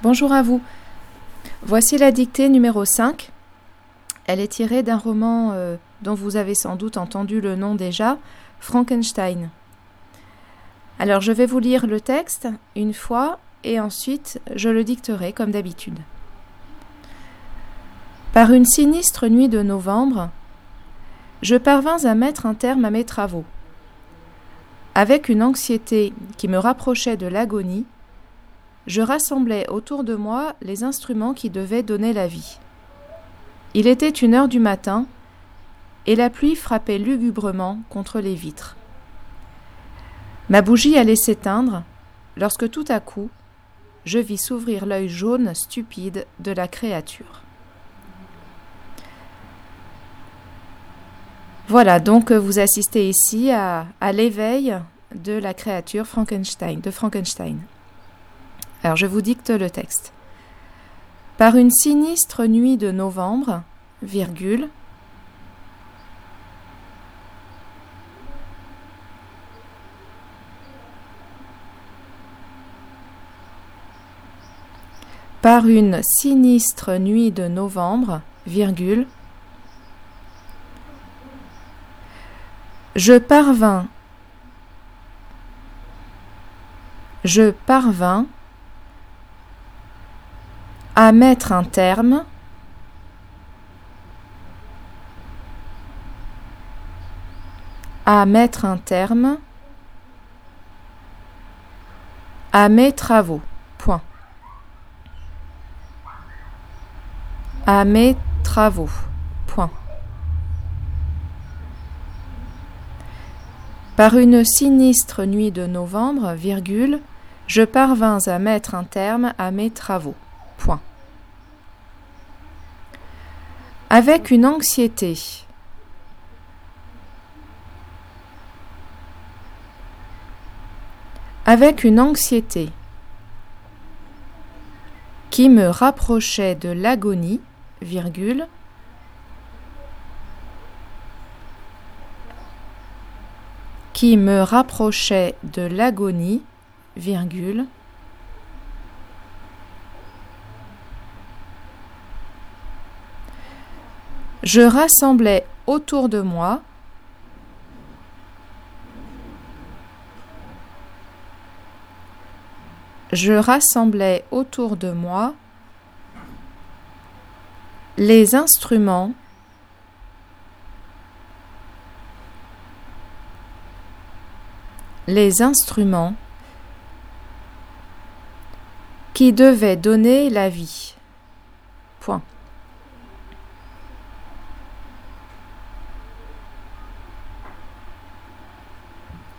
Bonjour à vous. Voici la dictée numéro 5. Elle est tirée d'un roman euh, dont vous avez sans doute entendu le nom déjà, Frankenstein. Alors je vais vous lire le texte une fois et ensuite je le dicterai comme d'habitude. Par une sinistre nuit de novembre, je parvins à mettre un terme à mes travaux. Avec une anxiété qui me rapprochait de l'agonie, je rassemblais autour de moi les instruments qui devaient donner la vie. Il était une heure du matin, et la pluie frappait lugubrement contre les vitres. Ma bougie allait s'éteindre lorsque tout à coup, je vis s'ouvrir l'œil jaune stupide de la créature. Voilà, donc vous assistez ici à, l'éveil de la créature Frankenstein, de Frankenstein. Alors je vous dicte le texte. Par une sinistre nuit de novembre, virgule, par une sinistre nuit de novembre, virgule, je parvins, je parvins à mettre un terme à mettre un terme à mes travaux. Point. À mes travaux. Point. Par une sinistre nuit de novembre, virgule, je parvins à mettre un terme à mes travaux. Point. Avec une anxiété. Avec une anxiété qui me rapprochait de l'agonie, virgule, qui me rapprochait de l'agonie, virgule, Je rassemblais autour de moi je rassemblais autour de moi les instruments les instruments qui devaient donner la vie. Point.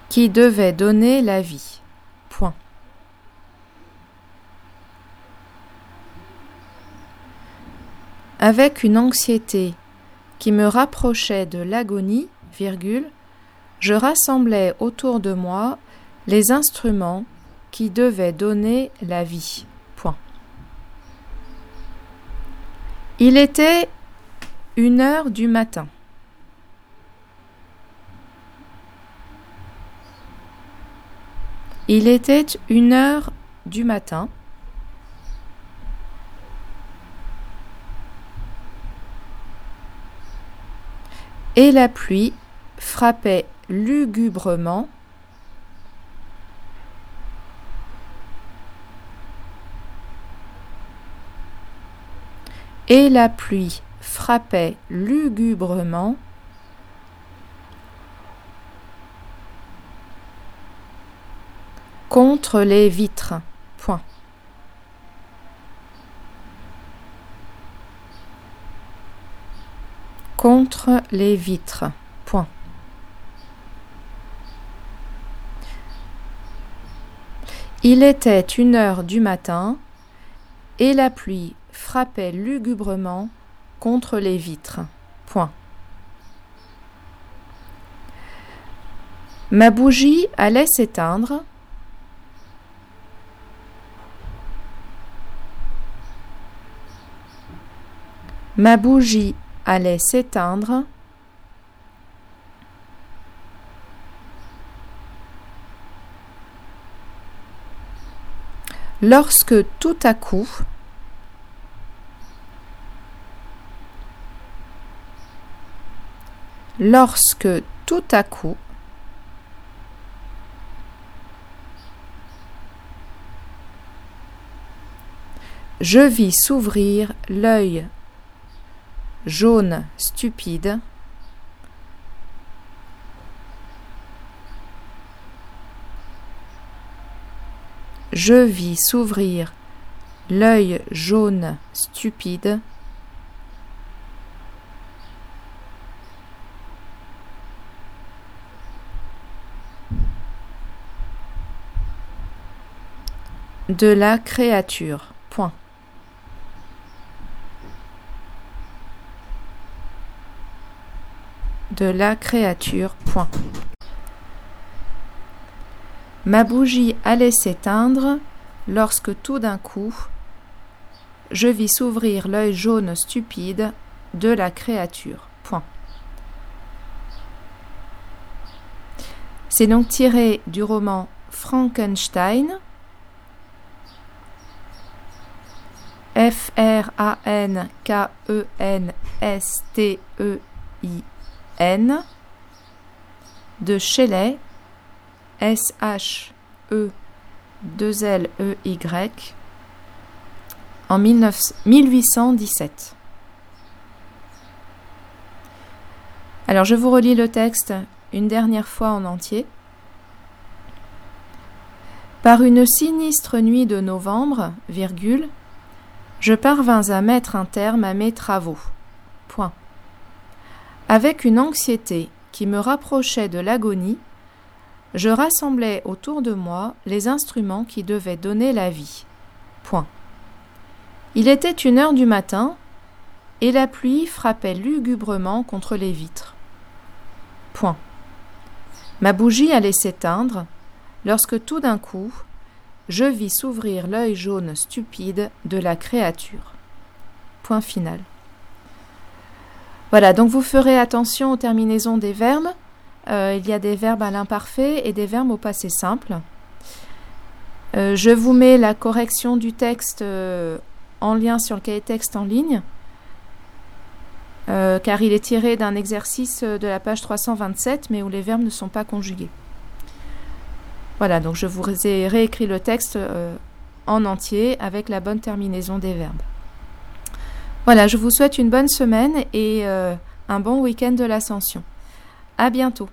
Qui devait donner la vie. Point. Avec une anxiété qui me rapprochait de l'agonie, virgule, je rassemblais autour de moi les instruments qui devaient donner la vie. Point. Il était une heure du matin. Il était une heure du matin. Et la pluie frappait lugubrement et la pluie frappait lugubrement Contre les vitres. Point. Contre les vitres. Point. Il était une heure du matin et la pluie frappait lugubrement contre les vitres. Point. Ma bougie allait s'éteindre Ma bougie allait s'éteindre. Lorsque tout à coup, lorsque tout à coup, je vis s'ouvrir l'œil jaune stupide Je vis s'ouvrir l'œil jaune stupide de la créature. Point. De la créature. Point. Ma bougie allait s'éteindre lorsque tout d'un coup je vis s'ouvrir l'œil jaune stupide de la créature. Point. C'est donc tiré du roman Frankenstein. F-R-A-N-K-E-N-S-T-E-I-N de Shelley S-H-E-2-L-E-Y en 1817. Alors je vous relis le texte une dernière fois en entier. Par une sinistre nuit de novembre, je parvins à mettre un terme à mes travaux. Point. Avec une anxiété qui me rapprochait de l'agonie, je rassemblais autour de moi les instruments qui devaient donner la vie. Point. Il était une heure du matin, et la pluie frappait lugubrement contre les vitres. Point. Ma bougie allait s'éteindre, lorsque tout d'un coup, je vis s'ouvrir l'œil jaune stupide de la créature. Point final. Voilà, donc vous ferez attention aux terminaisons des verbes. Euh, il y a des verbes à l'imparfait et des verbes au passé simple. Euh, je vous mets la correction du texte euh, en lien sur le cahier texte en ligne, car il est tiré d'un exercice de la page 327, mais où les verbes ne sont pas conjugués. Voilà, donc je vous ai réécrit le texte en entier avec la bonne terminaison des verbes. Voilà, je vous souhaite une bonne semaine et un bon week-end de l'ascension. À bientôt.